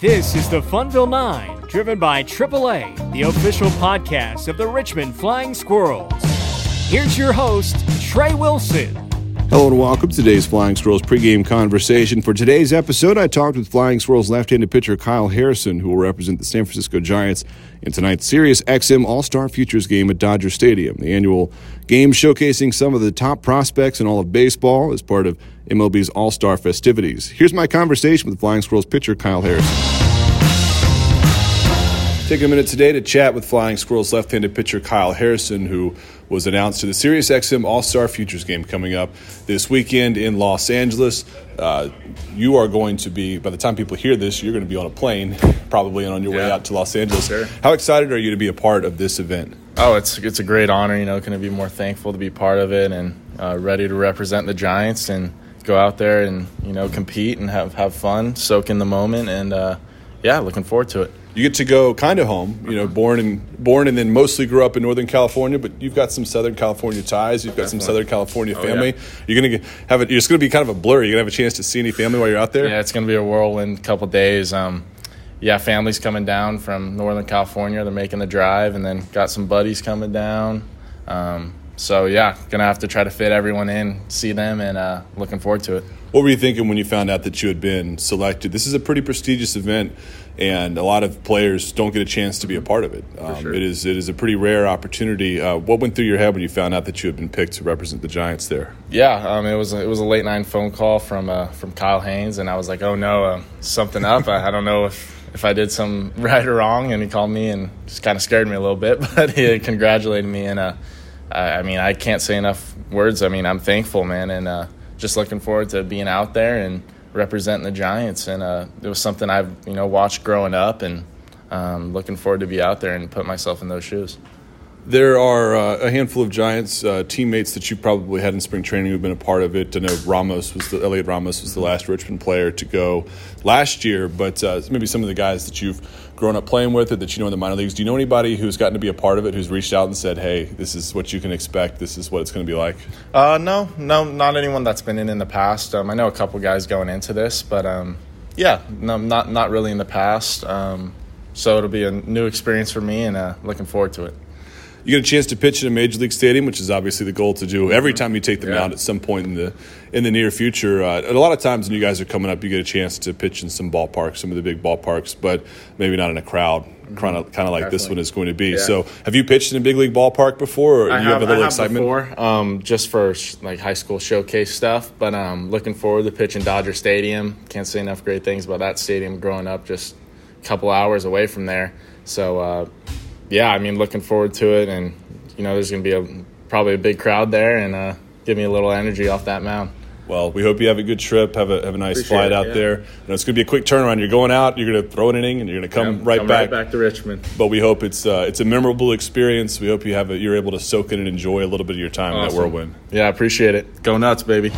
This is the Funville Nine, driven by AAA, the official podcast of the Richmond Flying Squirrels. Here's your host, Trey Wilson. Hello and welcome to today's Flying Squirrels pregame conversation. For today's episode, I talked with Flying Squirrels left-handed pitcher Kyle Harrison, who will represent the San Francisco Giants in tonight's Sirius XM All-Star Futures game at Dodger Stadium, the annual game showcasing some of the top prospects in all of baseball as part of MLB's All-Star festivities. Here's my conversation with Flying Squirrels pitcher Kyle Harrison. Taking a minute today to chat with Flying Squirrels left-handed pitcher Kyle Harrison, who was announced to the SiriusXM All-Star Futures game coming up this weekend in Los Angeles. Uh, you are going to be, by the time people hear this, you're going to be on a plane, probably and on your yeah. way out to Los Angeles. Sure. How excited are you to be a part of this event? Oh, it's it's a great honor. You know, to be more thankful to be part of it and uh, ready to represent the Giants and go out there and you know compete and have have fun, soak in the moment, and uh, yeah, looking forward to it you get to go kind of home. You know, born and born and then mostly grew up in Northern California, but you've got some Southern California ties. You've got Definitely. some Southern California family. Oh, yeah. You're gonna have it. It's gonna be kind of a blur. You're gonna have a chance to see any family while you're out there. Yeah, it's gonna be a whirlwind couple days. Um, yeah, families coming down from Northern California. They're making the drive, and then got some buddies coming down. Um, so yeah, gonna have to try to fit everyone in, see them, and uh, looking forward to it. What were you thinking when you found out that you had been selected? This is a pretty prestigious event, and a lot of players don't get a chance to be a part of it. Um, sure. It is it is a pretty rare opportunity. Uh, what went through your head when you found out that you had been picked to represent the Giants there? Yeah, um, it was a, it was a late night phone call from uh, from Kyle Haines, and I was like, oh no, uh, something up. I, I don't know if if I did some right or wrong. And he called me and just kind of scared me a little bit, but he congratulated me and. Uh, I mean, I can't say enough words. I mean, I'm thankful, man, and uh, just looking forward to being out there and representing the Giants. And uh, it was something I've you know watched growing up, and um, looking forward to be out there and put myself in those shoes. There are uh, a handful of Giants uh, teammates that you probably had in spring training who've been a part of it. I know Ramos was the Heliot Ramos was the last Richmond player to go last year, but uh, maybe some of the guys that you've grown up playing with or that you know in the minor leagues. Do you know anybody who's gotten to be a part of it who's reached out and said, "Hey, this is what you can expect. This is what it's going to be like"? Uh, no, no, not anyone that's been in in the past. Um, I know a couple guys going into this, but um, yeah, no, not not really in the past. Um, so it'll be a new experience for me, and uh, looking forward to it you get a chance to pitch in a major league stadium, which is obviously the goal to do every time you take the yeah. mound at some point in the in the near future. Uh, a lot of times when you guys are coming up, you get a chance to pitch in some ballparks, some of the big ballparks, but maybe not in a crowd, kind of kind of like Definitely. this one is going to be. Yeah. So, have you pitched in a big league ballpark before, or I you have, have, a little have excitement? Before, um, just for like high school showcase stuff, but um, looking forward to pitching Dodger Stadium. Can't say enough great things about that stadium. Growing up, just a couple hours away from there, so. Uh, yeah, I mean, looking forward to it, and you know, there's going to be a probably a big crowd there and uh, give me a little energy off that mound. Well, we hope you have a good trip. Have a have a nice Appreciate flight it, out yeah. there. You know, it's going to be a quick turnaround. You're going out. You're going to throw an inning, and you're going to come yeah, right come back. Right back to Richmond. But we hope it's uh, it's a memorable experience. We hope you have a, you're able to soak in and enjoy a little bit of your time awesome. in that whirlwind. Yeah, appreciate it. Go nuts, baby.